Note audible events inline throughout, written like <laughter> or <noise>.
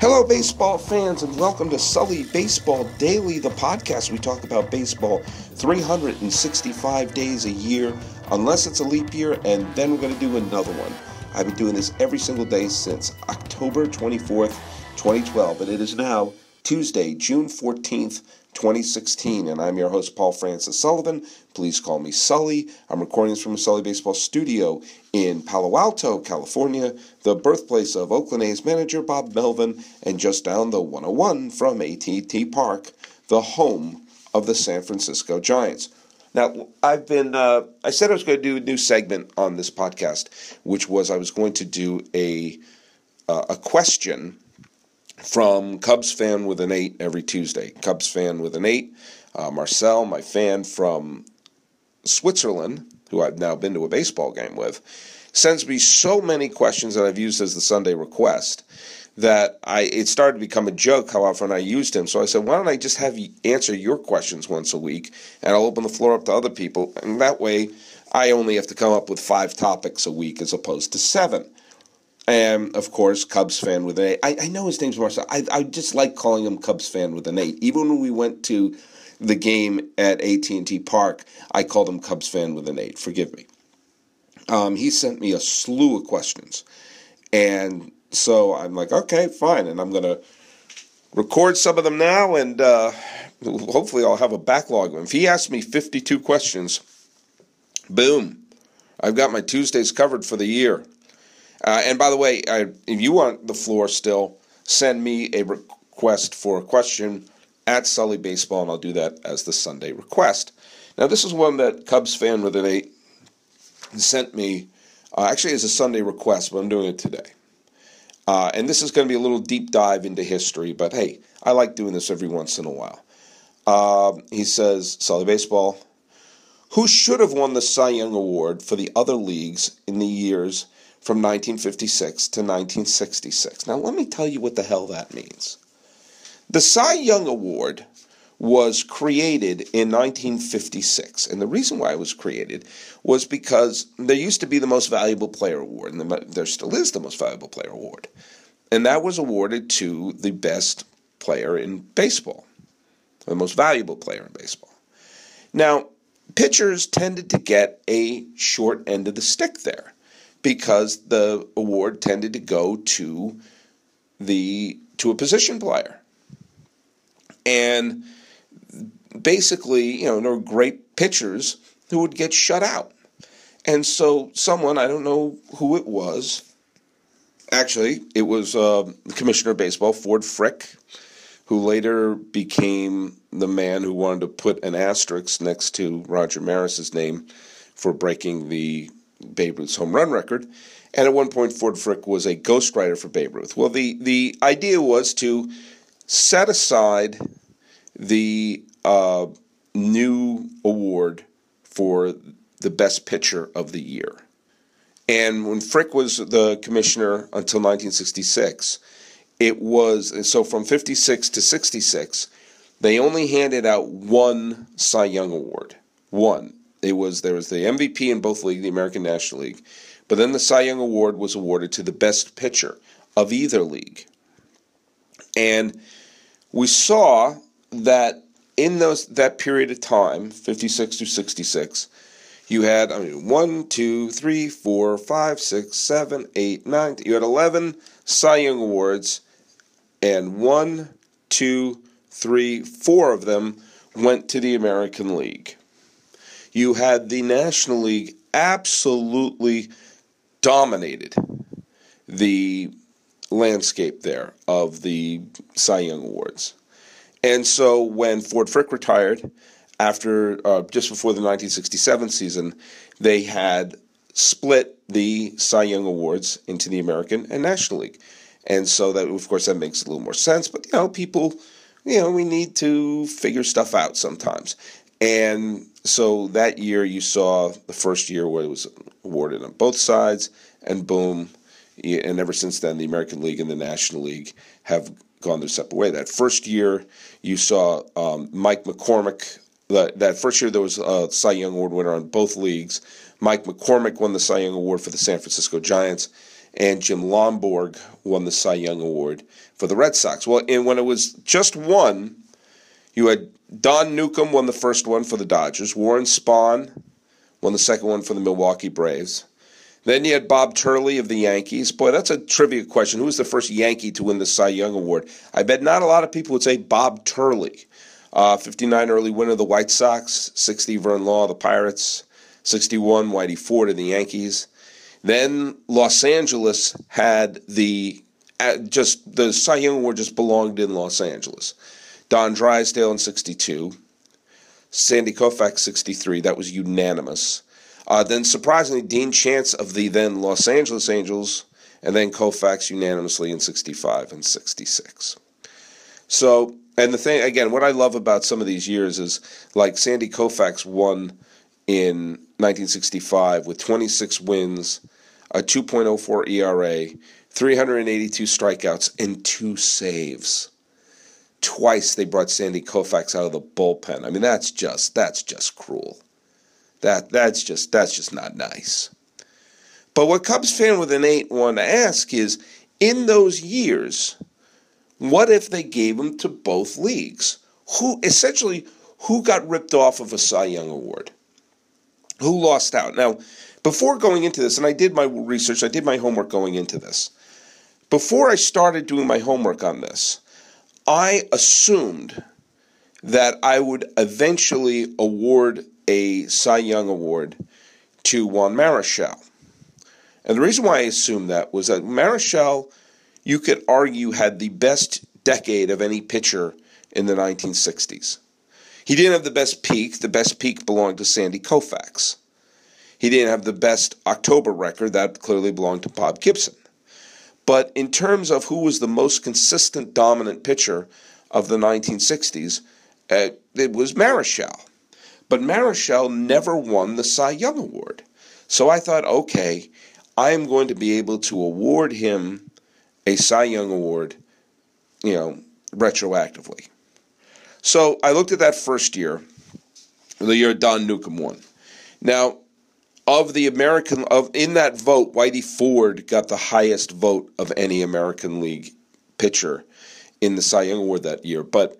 Hello, baseball fans, and welcome to Sully Baseball Daily, the podcast. We talk about baseball 365 days a year, unless it's a leap year, and then we're going to do another one. I've been doing this every single day since October 24th, 2012, and it is now Tuesday, June 14th, 2016, and I'm your host, Paul Francis Sullivan. Please call me Sully. I'm recording this from a Sully Baseball studio in Palo Alto, California, the birthplace of Oakland A's manager Bob Melvin, and just down the 101 from AT&T Park, the home of the San Francisco Giants. Now, I've been, uh, I said I was going to do a new segment on this podcast, which was I was going to do a, uh, a question from Cubs fan with an eight every Tuesday. Cubs fan with an eight. Uh, Marcel, my fan from Switzerland, who I've now been to a baseball game with, sends me so many questions that I've used as the Sunday request that I it started to become a joke how often I used him. So I said, why don't I just have you answer your questions once a week, and I'll open the floor up to other people, and that way I only have to come up with five topics a week as opposed to seven. And of course, Cubs fan with an eight. I, I know his name's Marcel. I, I just like calling him Cubs fan with an eight. Even when we went to the game at AT&T Park, I called him Cubs fan with an eight. Forgive me. Um, he sent me a slew of questions, and so I'm like, okay, fine, and I'm gonna record some of them now, and uh, hopefully I'll have a backlog. If he asks me 52 questions, boom, I've got my Tuesdays covered for the year. Uh, and by the way, I, if you want the floor still, send me a request for a question at Sully Baseball, and I'll do that as the Sunday request. Now, this is one that Cubs fan with an eight sent me. Uh, actually, it's a Sunday request, but I'm doing it today. Uh, and this is going to be a little deep dive into history, but hey, I like doing this every once in a while. Uh, he says, Sully Baseball, who should have won the Cy Young Award for the other leagues in the years from 1956 to 1966. Now, let me tell you what the hell that means. The Cy Young Award was created in 1956, and the reason why it was created was because there used to be the Most Valuable Player Award, and there still is the Most Valuable Player Award, and that was awarded to the best player in baseball, the most valuable player in baseball. Now, pitchers tended to get a short end of the stick there because the award tended to go to the to a position player. And basically, you know, there were great pitchers who would get shut out. And so someone, I don't know who it was, actually, it was uh, the commissioner of baseball, Ford Frick, who later became the man who wanted to put an asterisk next to Roger Maris's name for breaking the Babe Ruth's home run record. And at one point, Ford Frick was a ghostwriter for Babe Ruth. Well, the, the idea was to set aside the uh, new award for the best pitcher of the year. And when Frick was the commissioner until 1966, it was so from 56 to 66, they only handed out one Cy Young award. One. It was there was the MVP in both leagues, the American National League, but then the Cy Young Award was awarded to the best pitcher of either league. And we saw that in those that period of time, 56 to 66, you had I mean one, two, three, four, five, six, seven, eight, nine. You had eleven Cy Young awards, and one, two, three, four of them went to the American League you had the National League absolutely dominated the landscape there of the Cy Young Awards. And so when Ford Frick retired, after uh, just before the 1967 season, they had split the Cy Young Awards into the American and National League. And so that, of course, that makes a little more sense. But, you know, people, you know, we need to figure stuff out sometimes. And so that year you saw the first year where it was awarded on both sides, and boom, and ever since then the American League and the National League have gone their separate way. That first year you saw um, Mike McCormick. That, that first year there was a Cy Young Award winner on both leagues. Mike McCormick won the Cy Young Award for the San Francisco Giants, and Jim Lonborg won the Cy Young Award for the Red Sox. Well, and when it was just one, you had Don Newcombe won the first one for the Dodgers, Warren Spahn won the second one for the Milwaukee Braves. Then you had Bob Turley of the Yankees. Boy, that's a trivia question. Who was the first Yankee to win the Cy Young Award? I bet not a lot of people would say Bob Turley. Uh, 59 early winner of the White Sox, 60 Vern Law of the Pirates, 61 Whitey Ford of the Yankees. Then Los Angeles had the uh, just the Cy Young Award just belonged in Los Angeles. Don Drysdale in 62, Sandy Koufax 63. That was unanimous. Uh, then surprisingly, Dean Chance of the then Los Angeles Angels, and then Koufax unanimously in 65 and 66. So, and the thing again, what I love about some of these years is like Sandy Koufax won in 1965 with 26 wins, a 2.04 ERA, 382 strikeouts, and two saves. Twice they brought Sandy Koufax out of the bullpen. I mean, that's just that's just cruel. That that's just that's just not nice. But what Cubs fan with an eight want to ask is, in those years, what if they gave him to both leagues? Who essentially who got ripped off of a Cy Young award? Who lost out? Now, before going into this, and I did my research, I did my homework going into this. Before I started doing my homework on this, I assumed that I would eventually award a Cy Young Award to Juan Marichal. And the reason why I assumed that was that Marichal, you could argue, had the best decade of any pitcher in the 1960s. He didn't have the best peak. The best peak belonged to Sandy Koufax. He didn't have the best October record. That clearly belonged to Bob Gibson. But in terms of who was the most consistent dominant pitcher of the 1960s, uh, it was Marichal. But Marichal never won the Cy Young Award. So I thought, okay, I am going to be able to award him a Cy Young Award, you know, retroactively. So I looked at that first year, the year Don Newcombe won. Now, of the American of in that vote, Whitey Ford got the highest vote of any American League pitcher in the Cy Young Award that year. But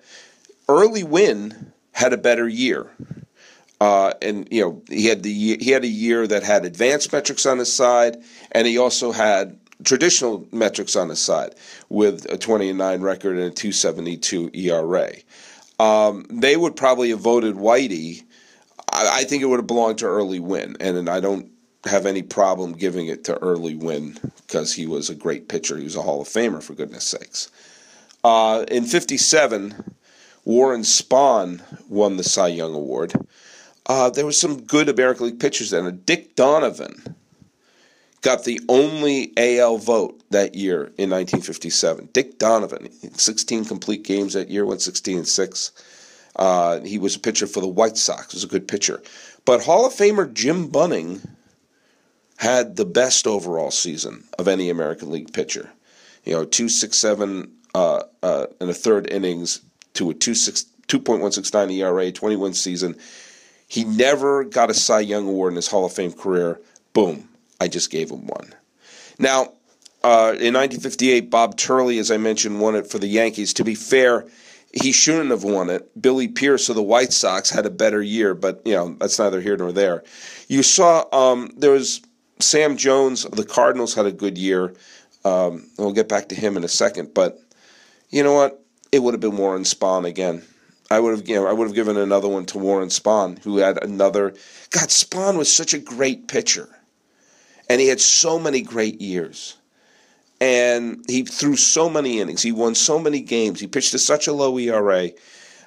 Early Wynn had a better year. Uh, and you know he had the he had a year that had advanced metrics on his side, and he also had traditional metrics on his side with a 29 record and a 272 ERA. Um, they would probably have voted Whitey I, I think it would have belonged to Early Wynn, and I don't have any problem giving it to Early Wynn because he was a great pitcher. He was a Hall of Famer, for goodness sakes. Uh, in 57, Warren Spahn won the Cy Young Award. Uh, there was some good American League pitchers then. Dick Donovan got the only AL vote that year in 1957. Dick Donovan, 16 complete games that year, went 16 and 6. Uh, he was a pitcher for the White Sox. Was a good pitcher. But Hall of Famer Jim Bunning had the best overall season of any American League pitcher. You know, two six seven uh, uh, in a third innings to a two six two point one six nine ERA, twenty one season. He never got a Cy Young award in his Hall of Fame career. Boom! I just gave him one. Now, uh, in 1958, Bob Turley, as I mentioned, won it for the Yankees. To be fair, he shouldn't have won it. Billy Pierce of the White Sox had a better year, but you know that's neither here nor there. You saw um, there was Sam Jones of the Cardinals had a good year. Um, we'll get back to him in a second, but you know what? It would have been Warren Spahn again. I would have, you know, I would have given another one to Warren Spahn, who had another. God, Spahn was such a great pitcher, and he had so many great years and he threw so many innings. He won so many games. He pitched to such a low ERA.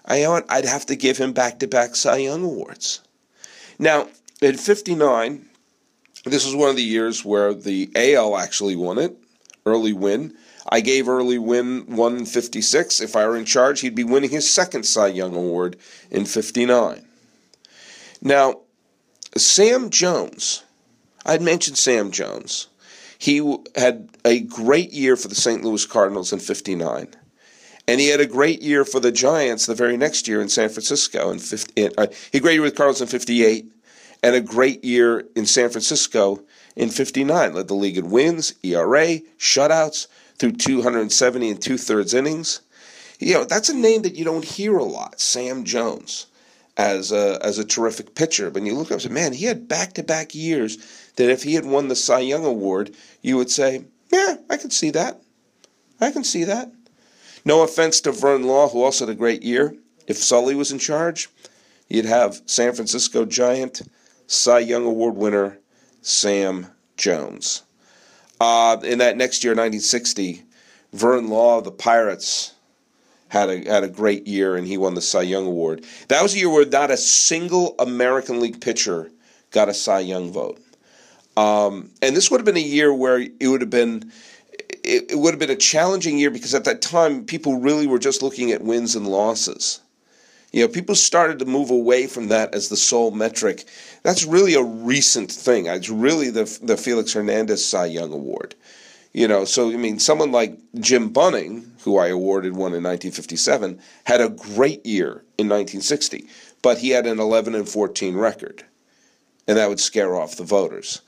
I I'd have to give him back-to-back Cy Young awards. Now, at 59, this was one of the years where the AL actually won it. Early Wynn. I gave Early Wynn 156. If I were in charge, he'd be winning his second Cy Young award in 59. Now, Sam Jones. I'd mentioned Sam Jones. He had a great year for the St. Louis Cardinals in 59. And he had a great year for the Giants the very next year in San Francisco. In 50, uh, he great year with Cardinals in 58 and a great year in San Francisco in 59, led the league in wins, ERA, shutouts through 270 and two thirds innings. You know, that's a name that you don't hear a lot, Sam Jones, as a, as a terrific pitcher. But you look up say, man, he had back to back years that if he had won the Cy Young Award, you would say, yeah, I can see that. I can see that. No offense to Vern Law, who also had a great year. If Sully was in charge, you'd have San Francisco Giant, Cy Young Award winner Sam Jones. Uh, in that next year, 1960, Vern Law of the Pirates had a had a great year, and he won the Cy Young Award. That was a year where not a single American League pitcher got a Cy Young vote. Um, and this would have been a year where it would have been it, it, would have been a challenging year because at that time people really were just looking at wins and losses. You know, people started to move away from that as the sole metric. That's really a recent thing. It's really the the Felix Hernandez Cy Young Award. You know, so I mean, someone like Jim Bunning, who I awarded one in 1957, had a great year in 1960, but he had an 11 and 14 record, and that would scare off the voters.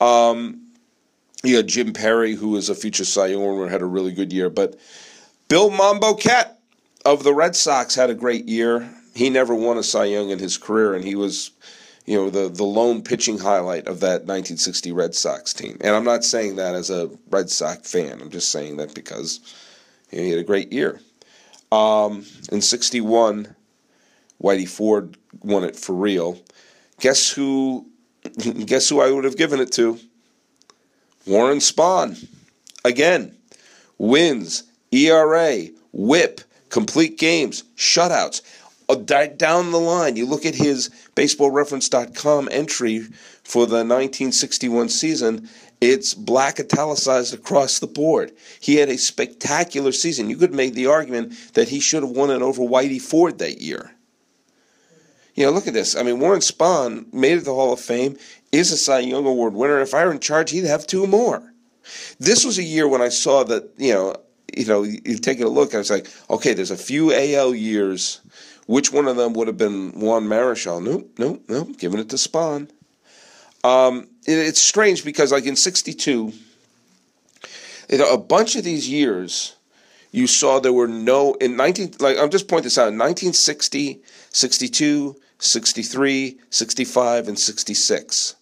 Um, you had Jim Perry, who was a future Cy Young winner, had a really good year, but Bill Monbouquette of the Red Sox had a great year. He never won a Cy Young in his career, and he was you know the the lone pitching highlight of that 1960 Red Sox team. And I'm not saying that as a Red Sox fan. I'm just saying that because you know, he had a great year. Um, in '61, Whitey Ford won it for real. Guess who? <laughs> Guess who I would have given it to? Warren Spahn. Again, wins, ERA, WHIP, complete games, shutouts. Uh, down the line, you look at his baseballreference.com entry for the 1961 season, it's black italicized across the board. He had a spectacular season. You could make the argument that he should have won it over Whitey Ford that year. You know, look at this. I mean, Warren Spahn made it the Hall of Fame, is a Cy Young Award winner. If I were in charge, he'd have two more. This was a year when I saw that, you know, you know, you take a look, I was like, okay, there's a few AL years which one of them would have been Juan Marichal? Nope, nope, nope. Giving it to Spahn. Um, it, it's strange because, like in '62, a bunch of these years, you saw there were no in 19. Like I'm just pointing this out in 1960, 62, 63, 65, and 66.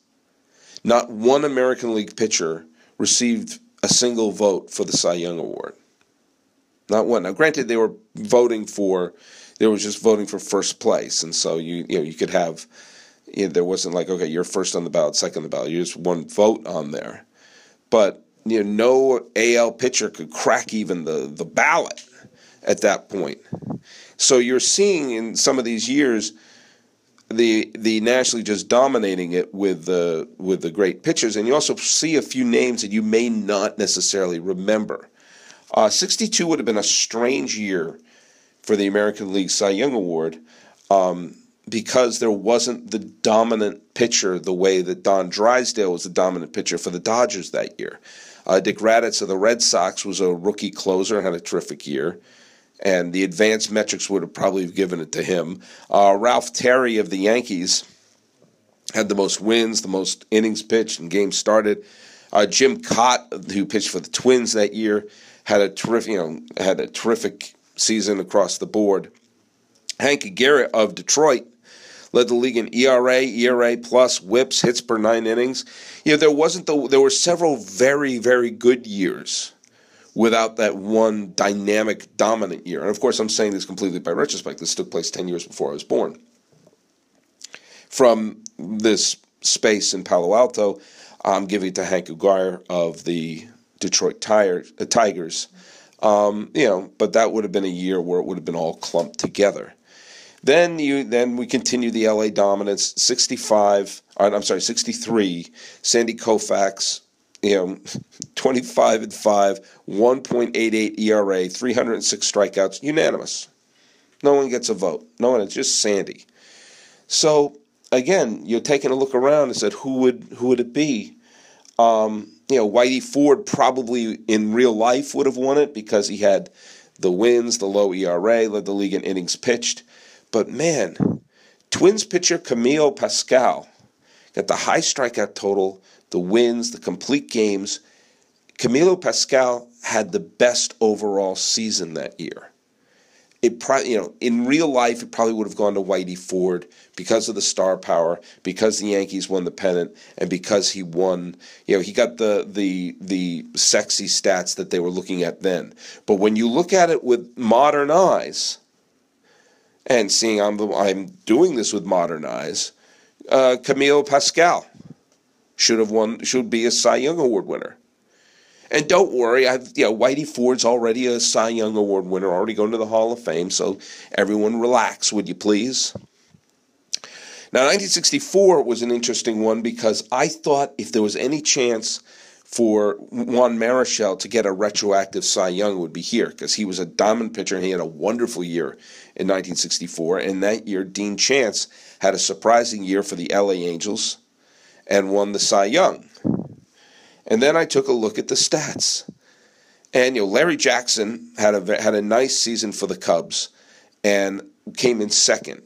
Not one American League pitcher received a single vote for the Cy Young Award. Not one. Now, granted, they were voting for there was just voting for first place, and so you you know you could have you know, there wasn't like okay you're first on the ballot, second on the ballot. You just one vote on there, but you know no AL pitcher could crack even the the ballot at that point. So you're seeing in some of these years the the nationally just dominating it with the with the great pitchers, and you also see a few names that you may not necessarily remember. Uh, 62 would have been a strange year for the American League Cy Young Award um, because there wasn't the dominant pitcher the way that Don Drysdale was the dominant pitcher for the Dodgers that year. Uh, Dick Radatz of the Red Sox was a rookie closer and had a terrific year. And the advanced metrics would have probably given it to him. Uh, Ralph Terry of the Yankees had the most wins, the most innings pitched, and games started. Uh, Jim Kaat, who pitched for the Twins that year, had a terrific, you know, had a terrific season across the board. Hank Aguirre of Detroit led the league in ERA, ERA plus, WHIPs, hits per nine innings. You know, there wasn't the there were several very very good years without that one dynamic dominant year. And of course, I'm saying this completely by retrospect. This took place 10 years before I was born. From this space in Palo Alto, I'm giving it to Hank Aguirre of the Detroit uh, Tigers um, you know, but that would have been a year where it would have been all clumped together. Then you then we continue the LA dominance. 65, uh, I'm sorry, 63. Sandy Koufax, you know, <laughs> 25 and 5, 1.88 ERA, 306 strikeouts, unanimous. No one gets a vote. No one. It's just Sandy. So again, you're taking a look around and said, who would who would it be? Um, you know, Whitey Ford probably in real life would have won it because he had the wins, the low ERA, led the league in innings pitched. But man, Twins pitcher Camilo Pascual got the high strikeout total, the wins, the complete games. Camilo Pascual had the best overall season that year. It probably, you know, in real life, it probably would have gone to Whitey Ford because of the star power, because the Yankees won the pennant, and because he won. You know, he got the the the sexy stats that they were looking at then. But when you look at it with modern eyes, and seeing I'm the, I'm doing this with modern eyes, uh, Camilo Pascual should have won, should be a Cy Young Award winner. And don't worry, I've, you know, Whitey Ford's already a Cy Young Award winner, already going to the Hall of Fame, so everyone relax, would you please? Now, 1964 was an interesting one because I thought if there was any chance for Juan Marichal to get a retroactive Cy Young would be here because he was a dominant pitcher and he had a wonderful year in 1964. And that year, Dean Chance had a surprising year for the LA Angels and won the Cy Young. And then I took a look at the stats. And you know, Larry Jackson had a had a nice season for the Cubs and came in second.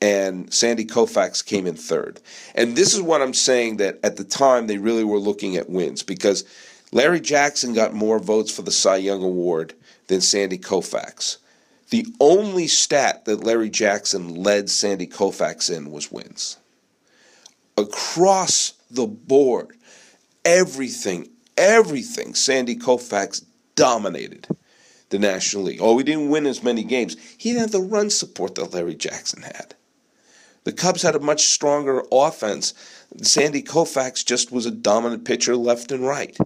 And Sandy Koufax came in third. And this is what I'm saying that at the time they really were looking at wins because Larry Jackson got more votes for the Cy Young Award than Sandy Koufax. The only stat that Larry Jackson led Sandy Koufax in was wins. Across the board, everything, everything, Sandy Koufax dominated the National League. Oh, he didn't win as many games. He didn't have the run support that Larry Jackson had. The Cubs had a much stronger offense. Sandy Koufax just was a dominant pitcher left and right.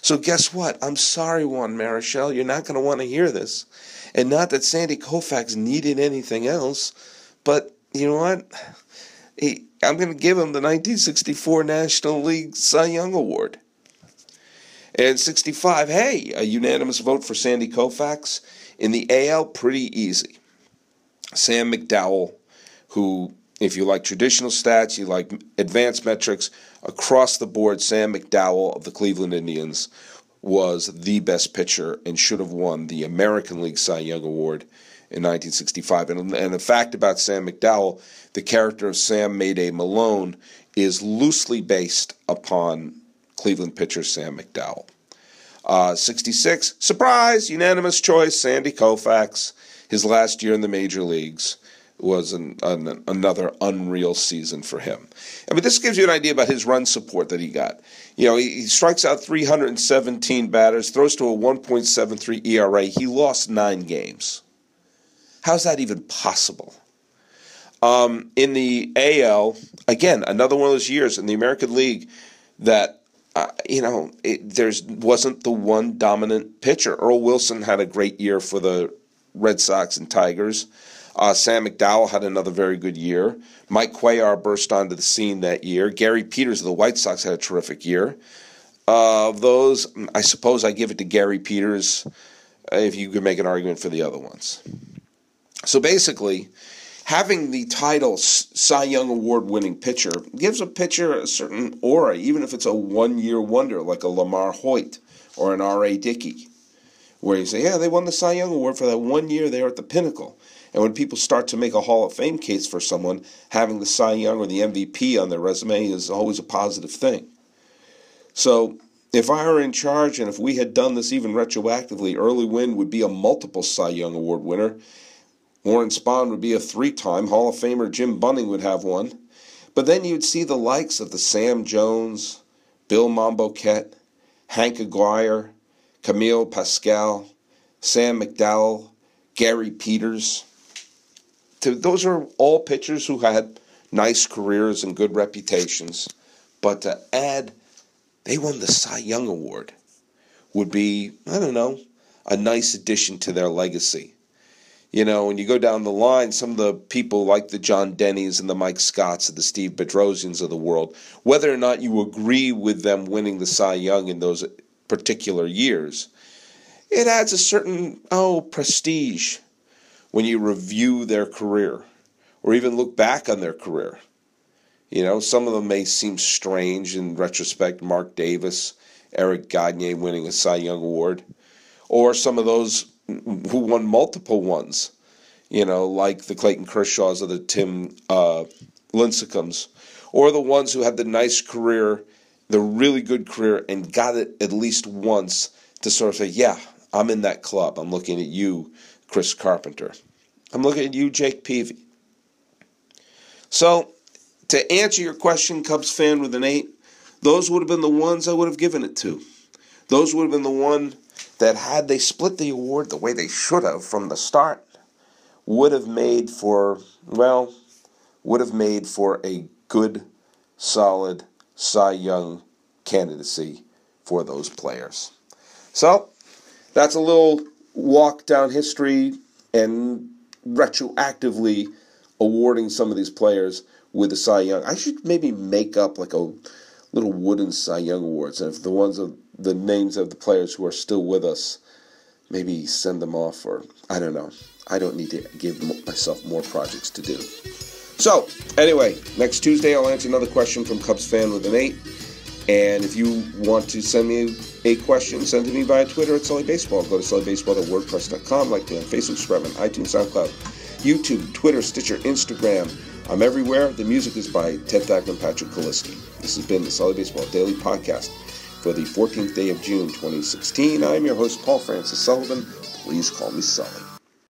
So guess what? I'm sorry, Juan Marichal, you're not going to want to hear this. And not that Sandy Koufax needed anything else, but you know what? He, I'm going to give him the 1964 National League Cy Young Award. And 65, hey, a unanimous vote for Sandy Koufax. In the AL, pretty easy. Sam McDowell, who, if you like traditional stats, you like advanced metrics, across the board, Sam McDowell of the Cleveland Indians was the best pitcher and should have won the American League Cy Young Award in 1965. And, and the fact about Sam McDowell, the character of Sam Mayday Malone, is loosely based upon Cleveland pitcher Sam McDowell. Uh, 66, surprise, unanimous choice, Sandy Koufax. His last year in the major leagues was an, an, another unreal season for him. I mean, this gives you an idea about his run support that he got. You know, he, he strikes out 317 batters, throws to a 1.73 ERA. He lost nine games. How's that even possible? Um, in the AL, again, another one of those years in the American League that uh, you know it, there's wasn't the one dominant pitcher. Earl Wilson had a great year for the Red Sox and Tigers. Uh, Sam McDowell had another very good year. Mike Cuellar burst onto the scene that year. Gary Peters of the White Sox had a terrific year. Uh, of those, I suppose I give it to Gary Peters if you could make an argument for the other ones. So basically, having the title Cy Young Award winning pitcher gives a pitcher a certain aura, even if it's a one year wonder like a LaMarr Hoyt or an R.A. Dickey, where you say, yeah, they won the Cy Young Award for that one year they were at the pinnacle. And when people start to make a Hall of Fame case for someone, having the Cy Young or the MVP on their resume is always a positive thing. So if I were in charge and if we had done this even retroactively, Early Wynn would be a multiple Cy Young Award winner Warren Spahn would be a three time Hall of Famer. Jim Bunning would have one. But then you'd see the likes of the Sam Jones, Bill Monbouquette, Hank Aguirre, Camille Pascual, Sam McDowell, Gary Peters. Those are all pitchers who had nice careers and good reputations. But to add, they won the Cy Young Award would be, I don't know, a nice addition to their legacy. You know, when you go down the line, some of the people like the John Dennys and the Mike Scotts and the Steve Bedrosians of the world, whether or not you agree with them winning the Cy Young in those particular years, it adds a certain, oh, prestige when you review their career or even look back on their career. You know, some of them may seem strange in retrospect. Mark Davis, Eric Gagne winning a Cy Young Award, or some of those who won multiple ones, you know, like the Clayton Kershaws or the Tim uh, Lincecums, or the ones who had the nice career the really good career and got it at least once to sort of say, yeah, I'm in that club. I'm looking at you, Chris Carpenter. I'm looking at you, Jake Peavy. So, to answer your question, Cubs fan with an eight, those would have been the ones I would have given it to. Those would have been the one that had they split the award the way they should have from the start, would have made for, well, would have made for a good, solid Cy Young candidacy for those players. So, that's a little walk down history and retroactively awarding some of these players with the Cy Young. I should maybe make up like a little wooden Cy Young awards, and if the ones of the names of the players who are still with us, maybe send them off, or I don't know. I don't need to give myself more projects to do. So, anyway, next Tuesday I'll answer another question from Cubs fan with an eight. And if you want to send me a question, send it to me via Twitter at Sully Baseball. Go to sullybaseball.wordpress.com, like me on Facebook, subscribe on iTunes, SoundCloud, YouTube, Twitter, Stitcher, Instagram. I'm everywhere. The music is by Ted Thacker and Patrick Kaliski. This has been the Sully Baseball Daily Podcast for the 14th day of June 2016. I'm your host, Paul Francis Sullivan. Please call me Sully.